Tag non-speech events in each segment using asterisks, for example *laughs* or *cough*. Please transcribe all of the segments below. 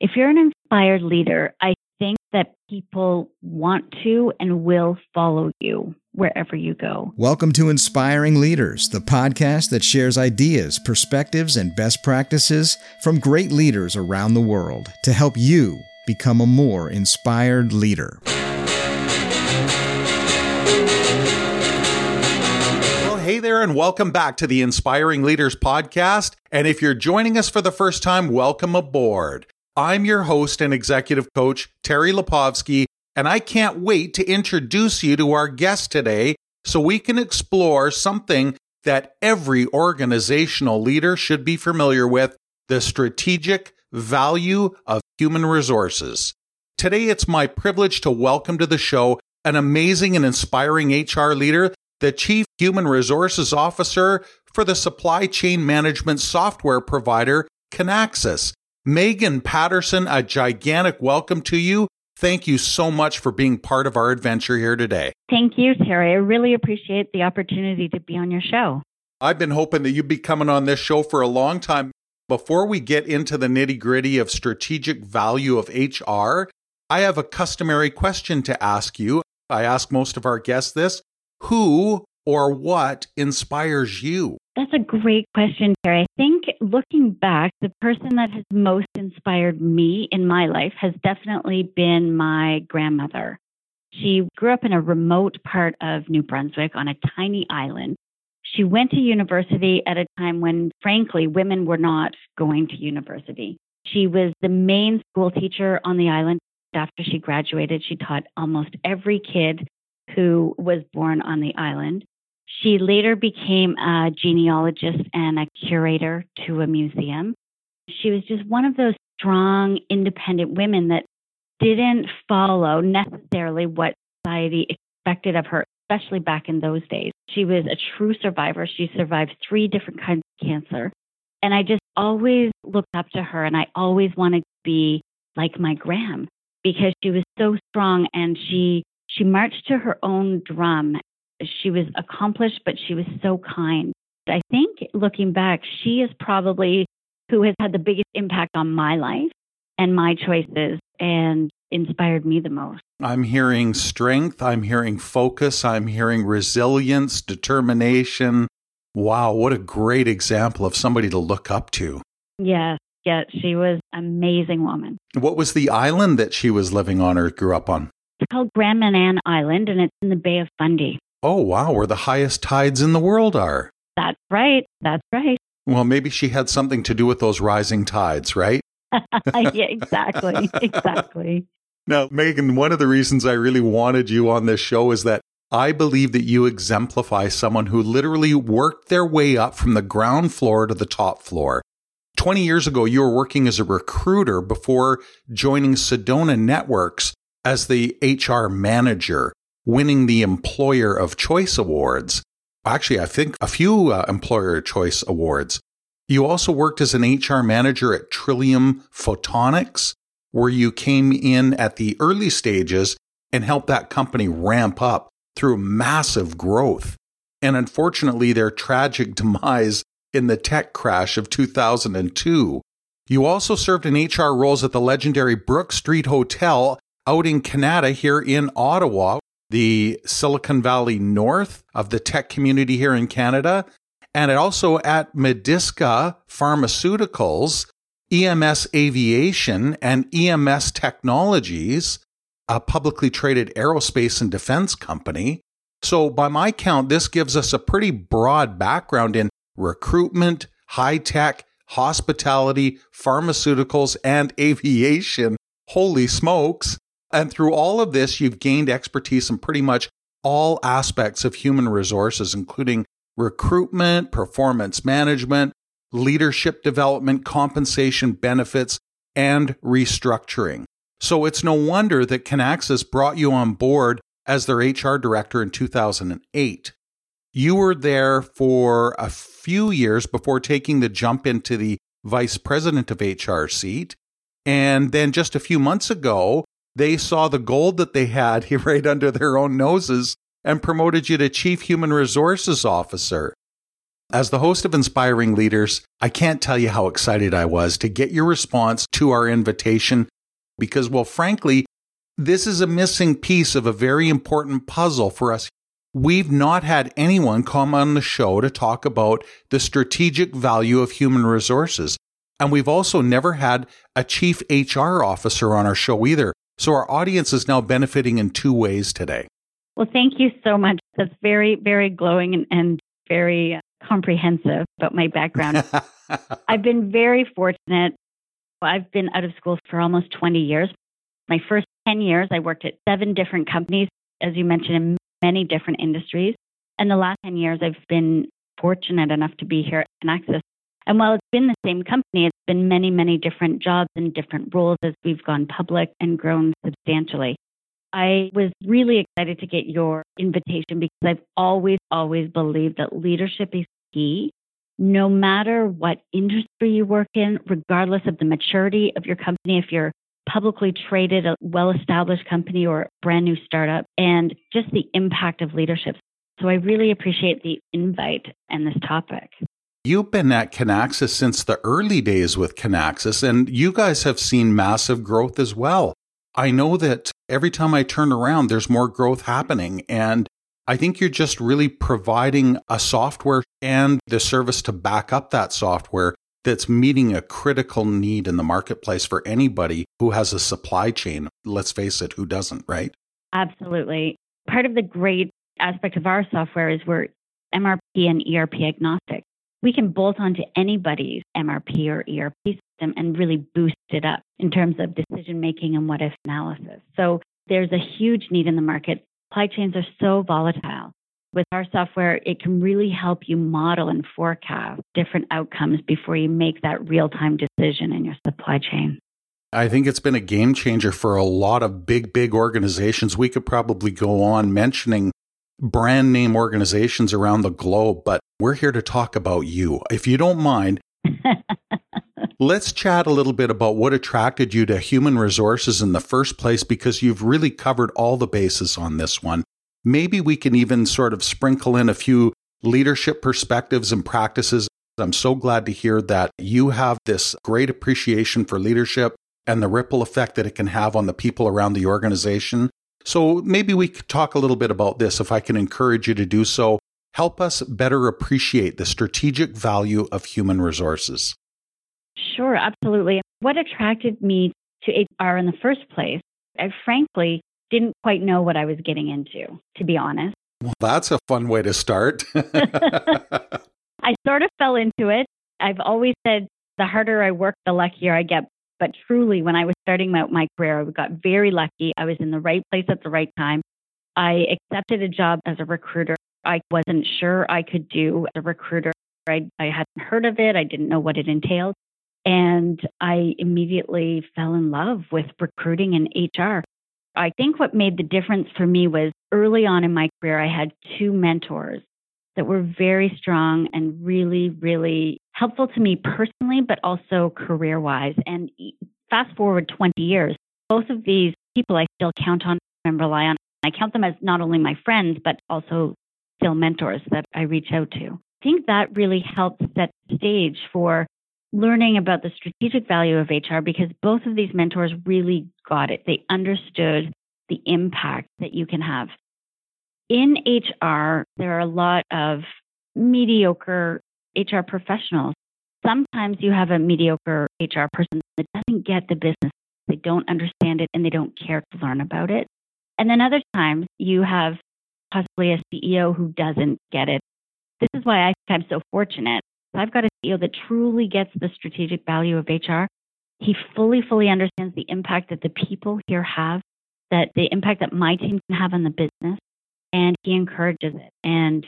If you're an inspired leader, I think that people want to and will follow you wherever you go. Welcome to Inspiring Leaders, the podcast that shares ideas, perspectives, and best practices from great leaders around the world to help you become a more inspired leader. Well, hey there, and welcome back to the Inspiring Leaders podcast. And if you're joining us for the first time, welcome aboard. I'm your host and executive coach, Terry Lipovski, and I can't wait to introduce you to our guest today so we can explore something that every organizational leader should be familiar with the strategic value of human resources. Today, it's my privilege to welcome to the show an amazing and inspiring HR leader, the Chief Human Resources Officer for the supply chain management software provider, Kinaxis. Megan Patterson, a gigantic welcome to you. Thank you so much for being part of our adventure here today. Thank you, Terry. I really appreciate the opportunity to be on your show. I've been hoping that you'd be coming on this show for a long time. Before we get into the nitty gritty of strategic value of HR, I have a customary question to ask you. I ask most of our guests this Who or what inspires you? That's a great question, Terry. I think looking back, the person that has most inspired me in my life has definitely been my grandmother. She grew up in a remote part of New Brunswick on a tiny island. She went to university at a time when, frankly, women were not going to university. She was the main school teacher on the island. After she graduated, she taught almost every kid who was born on the island. She later became a genealogist and a curator to a museum. She was just one of those strong, independent women that didn't follow necessarily what society expected of her, especially back in those days. She was a true survivor. She survived three different kinds of cancer. And I just always looked up to her and I always wanted to be like my gram because she was so strong and she she marched to her own drum she was accomplished, but she was so kind. I think looking back, she is probably who has had the biggest impact on my life and my choices and inspired me the most. I'm hearing strength, I'm hearing focus, I'm hearing resilience, determination. Wow, what a great example of somebody to look up to. Yes, yes, she was an amazing woman. What was the island that she was living on or grew up on? It's called Grand Manan Island and it's in the Bay of Fundy. Oh, wow, where the highest tides in the world are. That's right. That's right. *laughs* Well, maybe she had something to do with those rising tides, right? *laughs* yeah, exactly. Exactly. Now, Megan, one of the reasons I really wanted you on this show is that I believe that you exemplify someone who literally worked their way up from the ground floor to the top floor. 20 years ago, you were working as a recruiter before joining Sedona Networks as the HR manager winning the Employer of Choice Awards. Actually, I think a few uh, Employer Choice Awards. You also worked as an HR manager at Trillium Photonics, where you came in at the early stages and helped that company ramp up through massive growth. And unfortunately, their tragic *laughs* demise in the tech crash of 2002. You also served in HR roles at the legendary Brookstreet Hotel out in Canada here in Ottawa, the Silicon Valley North of the tech community here in Canada, and also at Medisca Pharmaceuticals, EMS Aviation, and EMS Technologies, a publicly traded aerospace and defense company. So, by my count, this gives us a pretty broad background in recruitment, high tech, hospitality, pharmaceuticals, and aviation. Holy smokes. And through all of this, you've gained expertise in pretty much all aspects of human resources, including recruitment, performance management, leadership development, compensation benefits, and restructuring. So it's no wonder that Kinaxis brought you on board as their HR director in 2008. You were there for a few years before taking the jump into the vice president of HR seat. And then just a few months ago, they saw the gold that they had *laughs* right under their own noses and promoted you to chief human resources officer. As the host of Inspiring Leaders, I can't tell you how excited I was to get your response to our invitation because, well, frankly, this is a missing piece of a very important puzzle for us. We've not had anyone come on the show to talk about the strategic value of human resources. And we've also never had a chief HR officer on our show either. So our audience is now benefiting in two ways today. Well, thank you so much. That's very, very glowing and, and very comprehensive about my background. *laughs* I've been very fortunate. I've been out of school for almost 20 years. My first 10 years, I worked at seven different companies, as you mentioned, in many different industries. And the last 10 years, I've been fortunate enough to be here and Kinaxis. And while it's been the same company, it's been many, many different jobs and different roles as we've gone public and grown substantially. I was really excited to get your invitation because I've always, always believed that leadership is key. No matter what industry you work in, regardless of the maturity of your company, if you're publicly traded, a well established company or a brand new startup, and just the impact of leadership. So I really appreciate the invite and this topic. You've been at Kinaxis since the early days with Kinaxis, and you guys have seen massive growth as well. I know that every time I turn around, there's more growth happening. And I think you're just really providing a software and the service to back up that software that's meeting a critical need in the marketplace for anybody who has a supply chain. Let's face it, who doesn't, right? Absolutely. Part of the great aspect of our software is we're MRP and ERP agnostic. We can bolt onto anybody's MRP or ERP system and really boost it up in terms of decision making and what if analysis. So there's a huge need in the market. Supply chains are so volatile. With our software, it can really help you model and forecast different outcomes before you make that real time decision in your supply chain. I think it's been a game changer for a lot of big, big organizations. We could probably go on mentioning brand name organizations around the globe, but we're here to talk about you. If you don't mind, *laughs* let's chat a little bit about what attracted you to human resources in the first place, because you've really covered all the bases on this one. Maybe we can even sort of sprinkle in a few leadership perspectives and practices. I'm so glad to hear that you have this great appreciation for leadership and the ripple effect that it can have on the people around the organization. So maybe we could talk a little bit about this if I can encourage you to do so. Help us better appreciate the strategic value of human resources. Sure, absolutely. What attracted me to HR in the first place, I frankly didn't quite know what I was getting into, to be honest. Well, that's a fun way to start. *laughs* I sort of fell into it. I've always said the harder I work, the luckier I get. But truly, when I was starting my career, I got very lucky. I was in the right place at the right time. I accepted a job as a recruiter. I wasn't sure I could do as a recruiter. I, I hadn't heard of it. I didn't know what it entailed. And I immediately fell in love with recruiting and HR. I think what made the difference for me was early on in my career, I had two mentors that were very strong and really, really helpful to me personally, but also career wise. And fast forward 20 years, both of these people I still count on and rely on. I count them as not only my friends, but also still mentors that I reach out to. I think that really helps set the stage for learning about the strategic value of HR because both of these mentors really got it. They understood the impact that you can have. In HR, there are a lot of mediocre HR professionals. Sometimes you have a mediocre HR person that doesn't get the business, they don't understand it, and they don't care to learn about it. And then other times you have possibly a CEO who doesn't get it. This is why I think I'm so fortunate I've got a CEO that truly gets the strategic value of HR. He fully, fully understands the impact that the people here have, that the impact that my team can have on the business, and he encourages it. And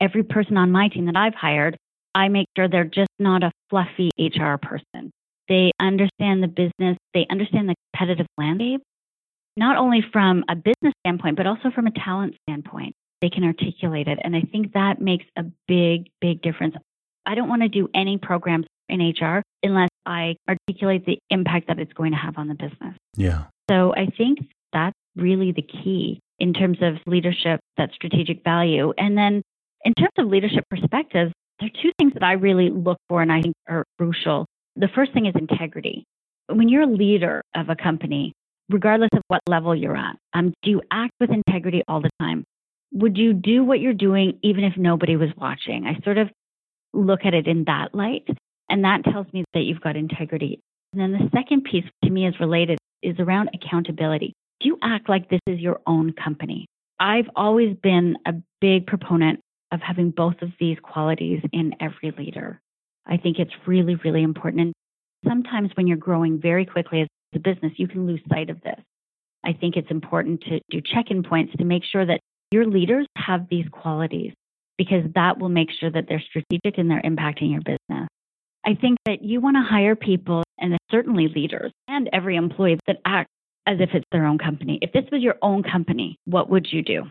every person on my team that I've hired, I make sure they're just not a fluffy HR person. They understand the business, they understand the competitive landscape, not only from a business standpoint, but also from a talent standpoint. They can articulate it. And I think that makes a big, big difference. I don't want to do any programs in HR unless I articulate the impact that it's going to have on the business. Yeah. So I think that's really the key in terms of leadership, that strategic value. And then In terms of leadership perspectives, there are two things that I really look for and I think are crucial. The first thing is integrity. When you're a leader of a company, regardless of what level you're at, um, do you act with integrity all the time? Would you do what you're doing even if nobody was watching? I sort of look at it in that light, and that tells me that you've got integrity. And then the second piece to me is related is around accountability. Do you act like this is your own company? I've always been a big proponent of having both of these qualities in every leader. I think it's really, really important. And sometimes when you're growing very quickly as a business, you can lose sight of this. I think it's important to do check in points to make sure that your leaders have these qualities because that will make sure that they're strategic and they're impacting your business. I think that you want to hire people and certainly leaders and every employee that act as if it's their own company. If this was your own company, what would you do?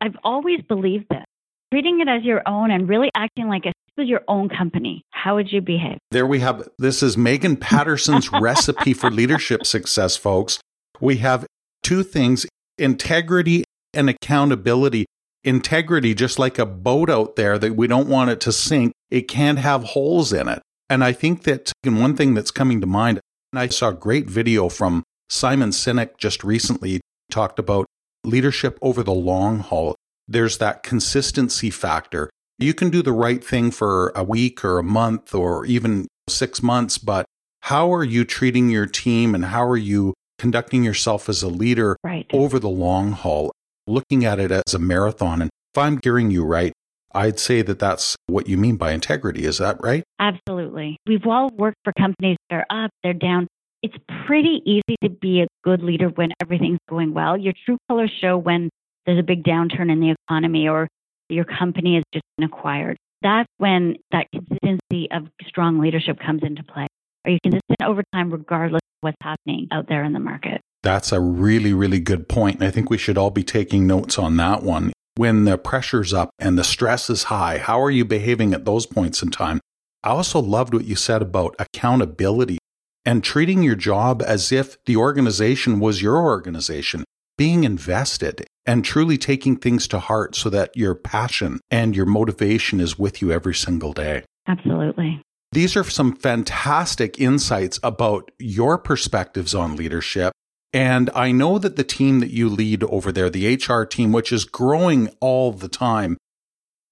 I've always believed this. Treating it as your own and really acting like if this was your own company, how would you behave? There we have this is Megan Patterson's *laughs* recipe for leadership success, folks. We have two things integrity and accountability. Integrity, just like a boat out there that we don't want it to sink, it can't have holes in it. And I think that one thing that's coming to mind, and I saw a great video from Simon Sinek just recently talked about leadership over the long haul. There's that consistency factor. You can do the right thing for a week or a month or even six months, but how are you treating your team and how are you conducting yourself as a leader right. over the long haul? looking at it as a marathon. And if I'm hearing you right, I'd say that that's what you mean by integrity. Is that right? Absolutely. We've all worked for companies that are up, they're down. It's pretty easy to be a good leader when everything's going well. Your true colors show when there's a big downturn in the economy or your company has just been acquired. That's when that consistency of strong leadership comes into play. Are you consistent over time, regardless of what's happening out there in the market? That's a really, really good point. And I think we should all be taking notes on that one. When the pressure's up and the stress is high, how are you behaving at those points in time? I also loved what you said about accountability and treating your job as if the organization was your organization, being invested and truly taking things to heart so that your passion and your motivation is with you every single day. Absolutely. These are some fantastic insights about your perspectives on leadership and I know that the team that you lead over there, the HR team, which is growing all the time,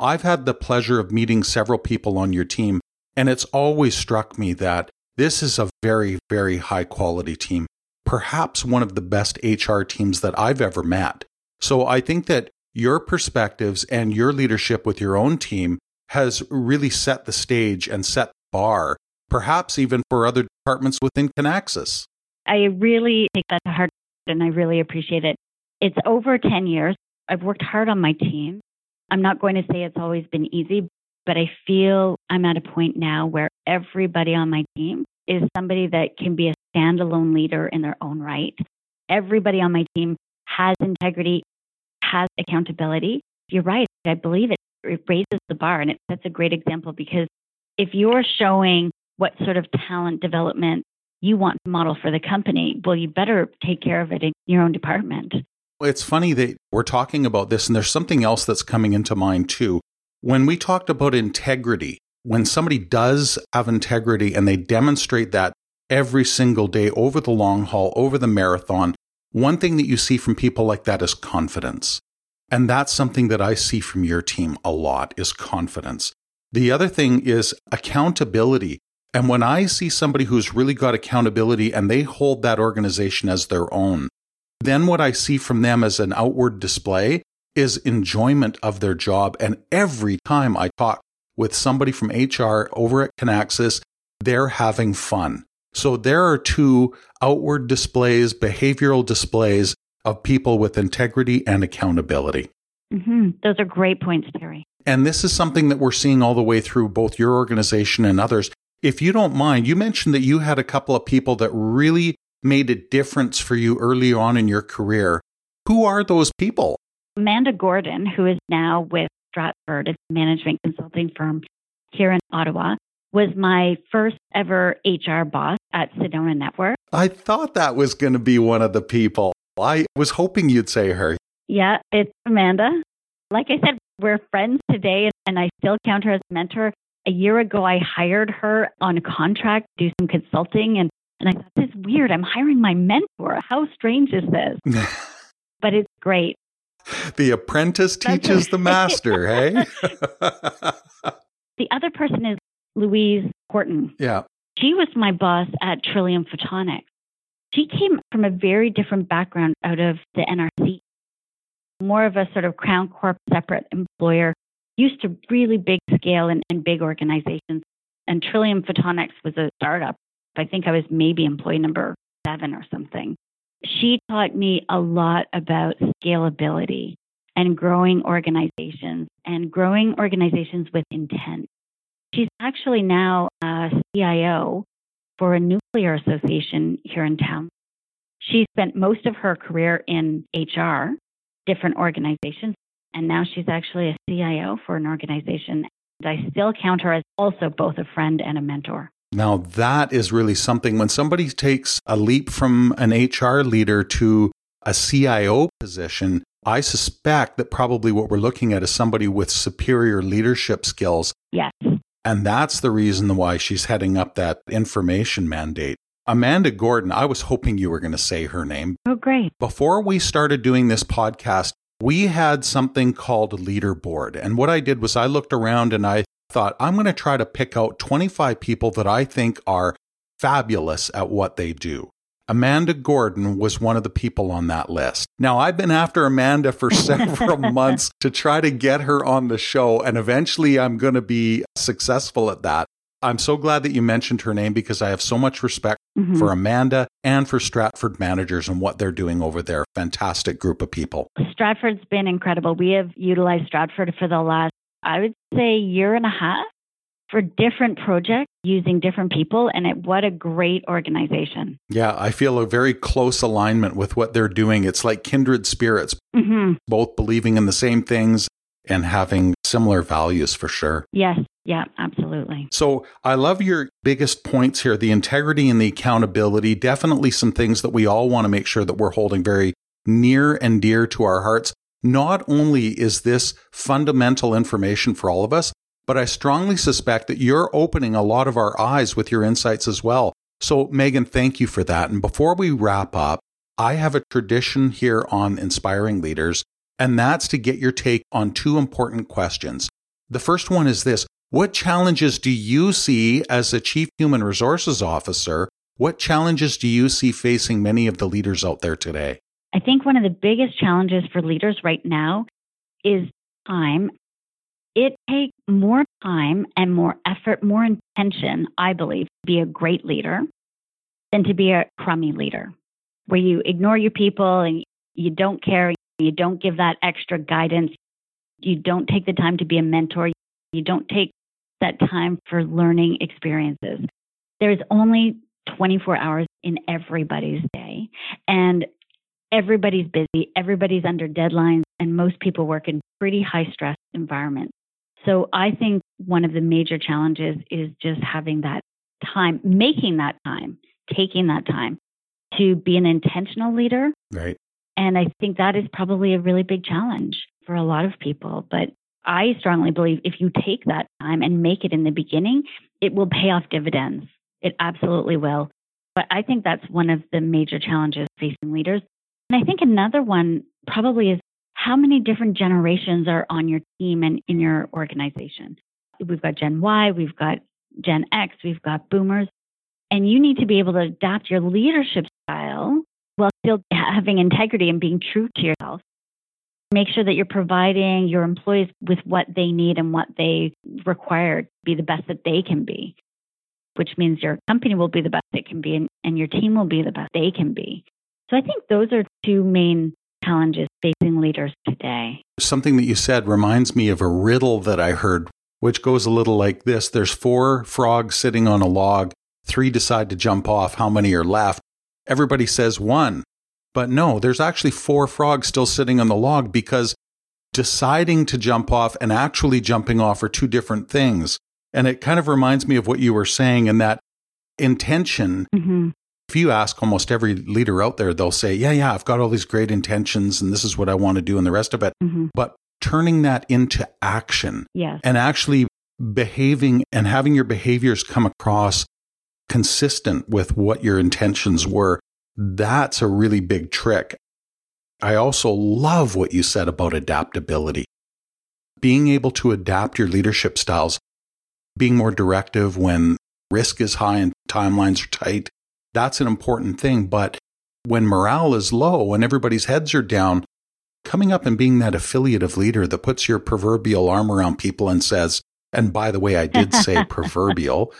I've had the pleasure of meeting several people on your team, and it's always struck me that this is a very, very high quality team, perhaps one of the best HR teams that I've ever met. So I think that your perspectives and your leadership with your own team has really set the stage and set the bar, perhaps even for other departments within Kinaxis. I really take that to heart and I really appreciate it. It's over 10 years. I've worked hard on my team. I'm not going to say it's always been easy, but I feel I'm at a point now where everybody on my team is somebody that can be a standalone leader in their own right. Everybody on my team has integrity, has accountability. You're right. I believe it, it raises the bar and it sets a great example because if you're showing what sort of talent development you want to model for the company, well, you better take care of it in your own department. It's funny that we're talking about this, and there's something else that's coming into mind too. When we talked about integrity, when somebody does have integrity and they demonstrate that every single day over the long haul, over the marathon, one thing that you see from people like that is confidence. And that's something that I see from your team a lot is confidence. The other thing is accountability. And when I see somebody who's really got accountability and they hold that organization as their own, then what I see from them as an outward display is enjoyment of their job. And every time I talk with somebody from HR over at Kinaxis, they're having fun. So there are two outward displays, behavioral displays of people with integrity and accountability. Mm-hmm. Those are great points, Terry. And this is something that we're seeing all the way through both your organization and others. If you don't mind, you mentioned that you had a couple of people that really made a difference for you early on in your career. Who are those people? Amanda Gordon, who is now with Stratford, a management consulting firm here in Ottawa, was my first ever HR boss at Sedona Network. I thought that was going to be one of the people. I was hoping you'd say her. Yeah, it's Amanda. Like I said, We're friends today, and I still count her as a mentor. A year ago, I hired her on a contract to do some consulting, and, and I thought, this is weird. I'm hiring my mentor. How strange is this? *laughs* but it's great. The apprentice teaches *laughs* the master, hey? *laughs* the other person is Louise Horton. Yeah. She was my boss at Trillium Photonics. She came from a very different background out of the NRC, more of a sort of Crown Corp separate employer, used to really big scale and, and big organizations. And Trillium Photonics was a startup. I think I was maybe employee number seven or something. She taught me a lot about scalability and growing organizations and growing organizations with intent. She's actually now uh, a CIO for a nuclear association here in town. She spent most of her career in HR, different organizations, and now she's actually a CIO for an organization. And I still count her as also both a friend and a mentor. Now, that is really something. When somebody takes a leap from an HR leader to a CIO position, I suspect that probably what we're looking at is somebody with superior leadership skills. Yes. And that's the reason why she's heading up that information mandate. Amanda Gordon, I was hoping you were going to say her name. Oh, great. Before we started doing this podcast, we had something called leaderboard. And what I did was I looked around and I thought, I'm going to try to pick out 25 people that I think are fabulous at what they do. Amanda Gordon was one of the people on that list. Now, I've been after Amanda for *laughs* several *laughs* months to try to get her on the show, and eventually I'm going to be successful at that. I'm so glad that you mentioned her name because I have so much respect mm-hmm. for Amanda and for Stratford managers and what they're doing over there. Fantastic group of people. Stratford's been incredible. We have utilized Stratford for the last, I would say, year and a half for different projects using different people. And it, what a great organization. Yeah, I feel a very close alignment with what they're doing. It's like kindred spirits, mm-hmm. both believing in the same things and having similar values for sure. Yes. Yeah, absolutely. So I love your biggest points here the integrity and the accountability. Definitely some things that we all want to make sure that we're holding very near and dear to our hearts. Not only is this fundamental information for all of us, but I strongly suspect that you're opening a lot of our eyes with your insights as well. So, Megan, thank you for that. And before we wrap up, I have a tradition here on Inspiring Leaders, and that's to get your take on two important questions. The first one is this What challenges do you see as a Chief Human Resources Officer? What challenges do you see facing many of the leaders out there today? I think one of the biggest challenges for leaders right now is time it takes more time and more effort, more intention, I believe, to be a great leader than to be a crummy leader, where you ignore your people and you don't care, you don't give that extra guidance, you don't take the time to be a mentor, you don't take that time for learning experiences. There's only 24 hours in everybody's day, and everybody's busy, everybody's under deadlines, and most people work in pretty high stress environments. So I think one of the major challenges is just having that time, making that time, taking that time to be an intentional leader. Right. And I think that is probably a really big challenge for a lot of people. But I strongly believe if you take that time and make it in the beginning, it will pay off dividends. It absolutely will. But I think that's one of the major challenges facing leaders. And I think another one probably is how many different generations are on your team and in your organization? We've got Gen Y, we've got Gen X, we've got boomers, and you need to be able to adapt your leadership style while still having integrity and being true to yourself. Make sure that you're providing your employees with what they need and what they require to be the best that they can be, which means your company will be the best it can be and, and your team will be the best they can be. So I think those are two main challenges facing leaders today. Something that you said reminds me of a riddle that I heard, which goes a little like this There's four frogs sitting on a log, three decide to jump off. How many are left? Everybody says one. But no, there's actually four frogs still sitting on the log because deciding to jump off and actually jumping off are two different things. And it kind of reminds me of what you were saying in that intention mm-hmm if you ask almost every leader out there, they'll say, Yeah, yeah, I've got all these great intentions and this is what I want to do and the rest of it. Mm-hmm. But turning that into action Yes. and actually behaving and having your behaviors come across consistent with what your intentions were, that's a really big trick. I also love what you said about adaptability. Being able to adapt your leadership styles, being more directive when risk is high and timelines are tight, that's an important thing. But when morale is low and everybody's heads are down, coming up and being that affiliative leader that puts your proverbial arm around people and says, and by the way, I did say *laughs* proverbial,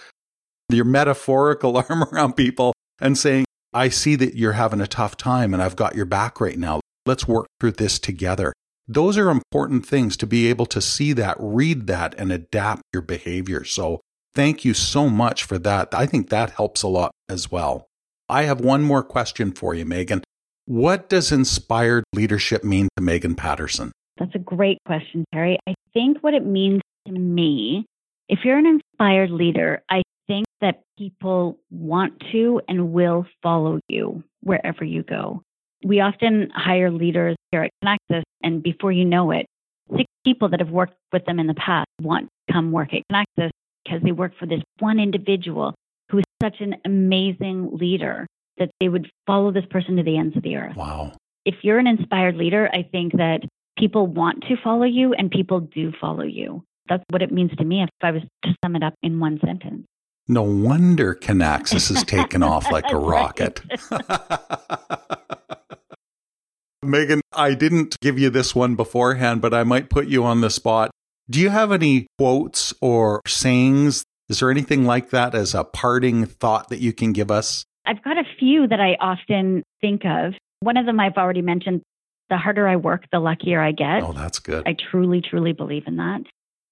your metaphorical *laughs* arm around people and saying, I see that you're having a tough time and I've got your back right now. Let's work through this together. Those are important things to be able to see that, read that, and adapt your behavior. So thank you so much for that. I think that helps a lot as well. I have one more question for you, Megan. What does inspired leadership mean to Megan Patterson? That's a great question, Terry. I think what it means to me, if you're an inspired leader, I think that people want to and will follow you wherever you go. We often hire leaders here at Kinaxis, and before you know it, six people that have worked with them in the past want to come work at Kinaxis because they work for this one individual who is such an amazing leader that they would follow this person to the ends of the earth. Wow. If you're an inspired leader, I think that people want to follow you and people do follow you. That's what it means to me if I was to sum it up in one sentence. No wonder Kinaxis has taken off *laughs* like a rocket. *laughs* Megan, I didn't give you this one beforehand, but I might put you on the spot. Do you have any quotes or sayings? Is there anything like that as a parting thought that you can give us? I've got a few that I often think of. One of them I've already mentioned the harder I work, the luckier I get. Oh, that's good. I truly, truly believe in that.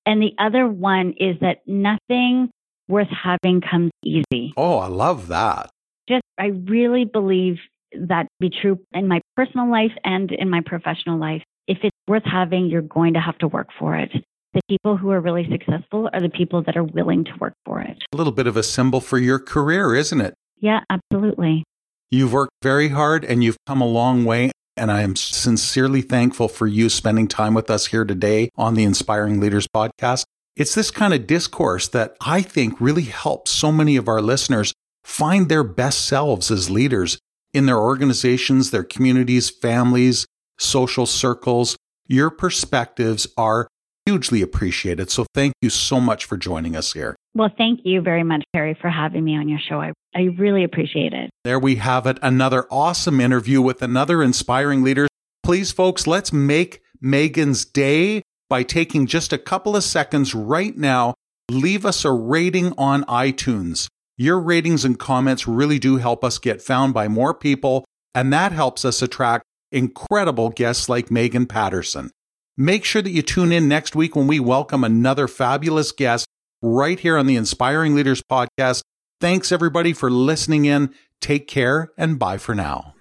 And the other one is that nothing worth having comes easy. Oh, I love that. Just, I really believe that to be true in my personal life and in my professional life. If it's worth having, you're going to have to work for it. The people who are really successful are the people that are willing to work for it. A little bit of a symbol for your career, isn't it? Yeah, absolutely. You've worked very hard and you've come a long way. And I am sincerely thankful for you spending time with us here today on the Inspiring Leaders podcast. It's this kind of discourse that I think really helps so many of our listeners find their best selves as leaders in their organizations, their communities, families, social circles. Your perspectives are hugely appreciated. So thank you so much for joining us here. Well, thank you very much, Terry, for having me on your show. I, I really appreciate it. There we have it. Another awesome interview with another inspiring leader. Please, folks, let's make Megan's day by taking just a couple of seconds right now. Leave us a rating on iTunes. Your ratings and comments really do help us get found by more people, and that helps us attract incredible guests like Megan Patterson. Make sure that you tune in next week when we welcome another fabulous guest right here on the Inspiring Leaders podcast. Thanks everybody for listening in. Take care and bye for now.